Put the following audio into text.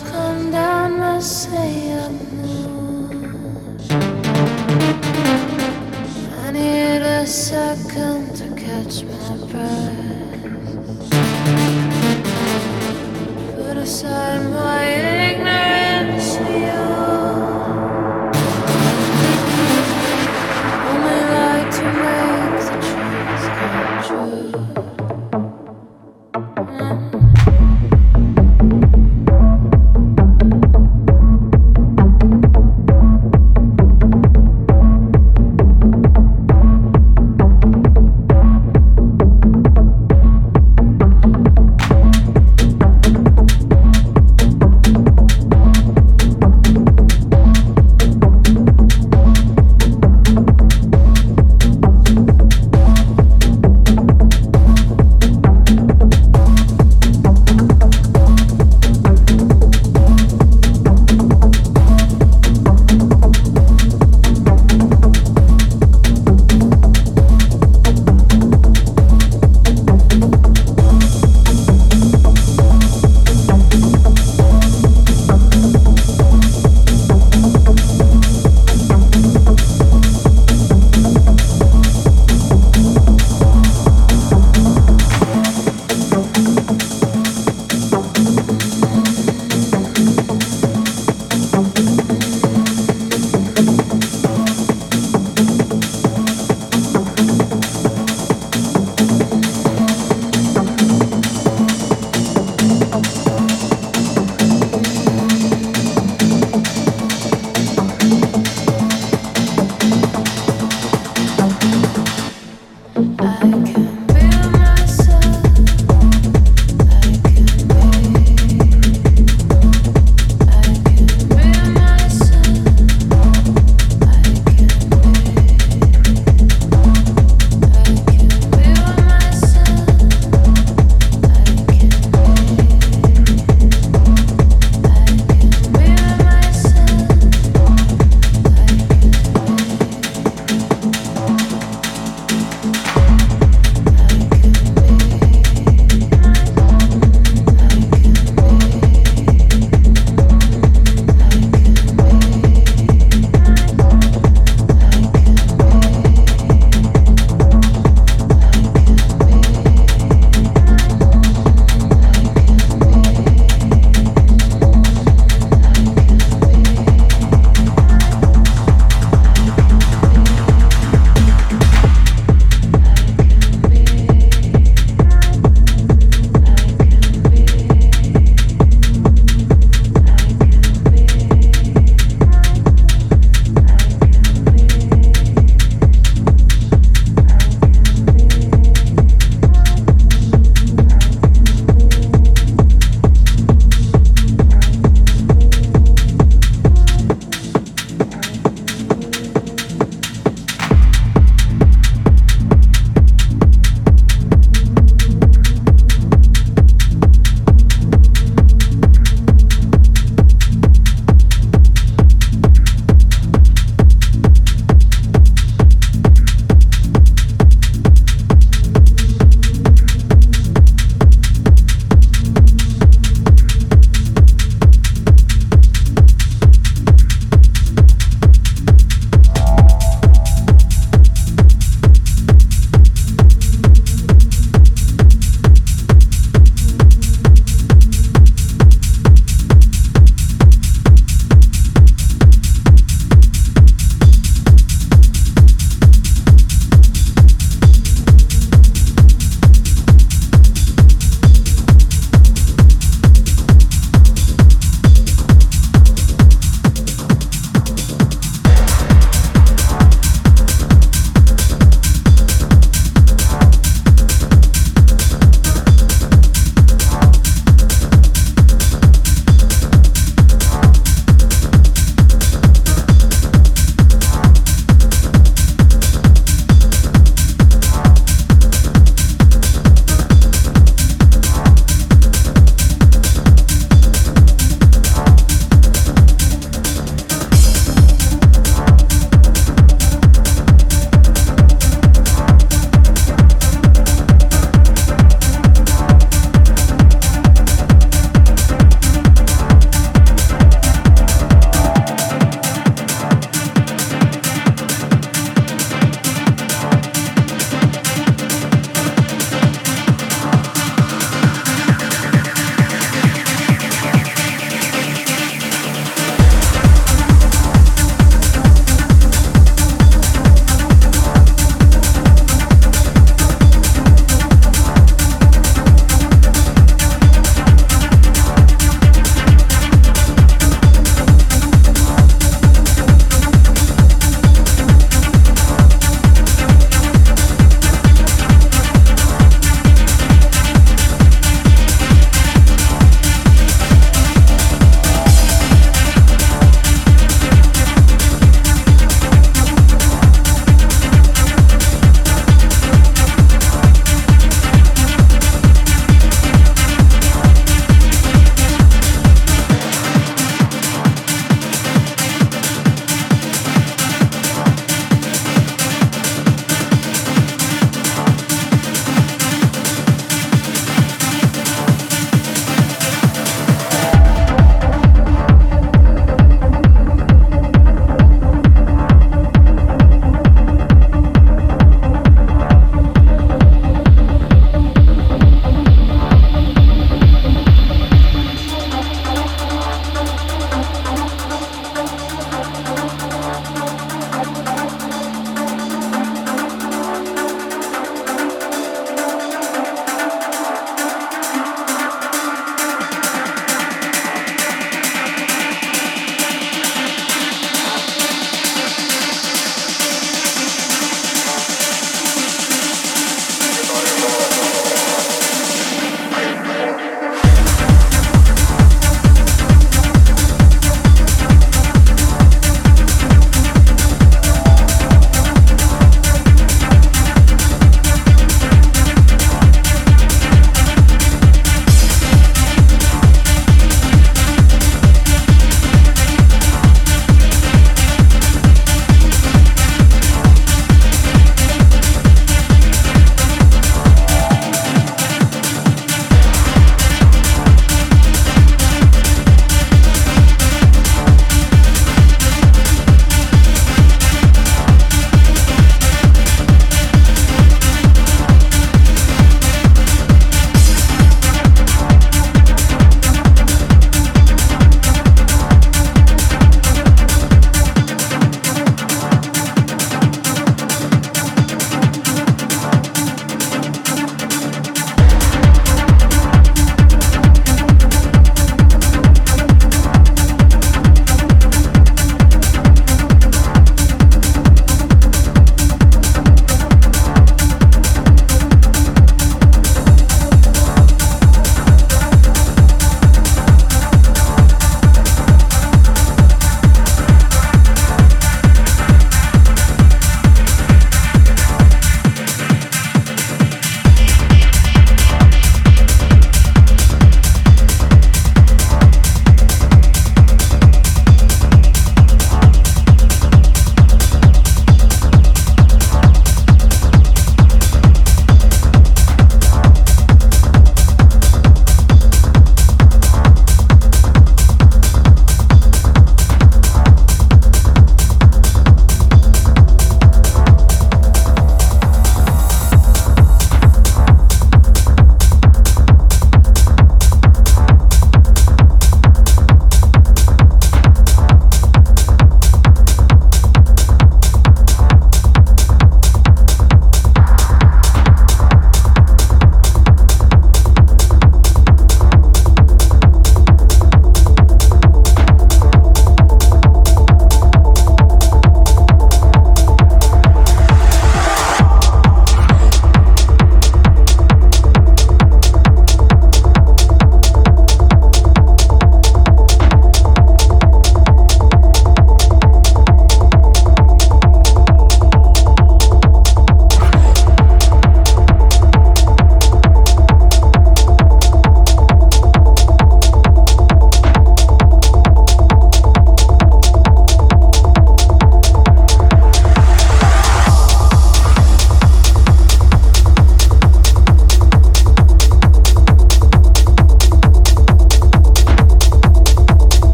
come down, say I'm. I need a second to catch my breath. I can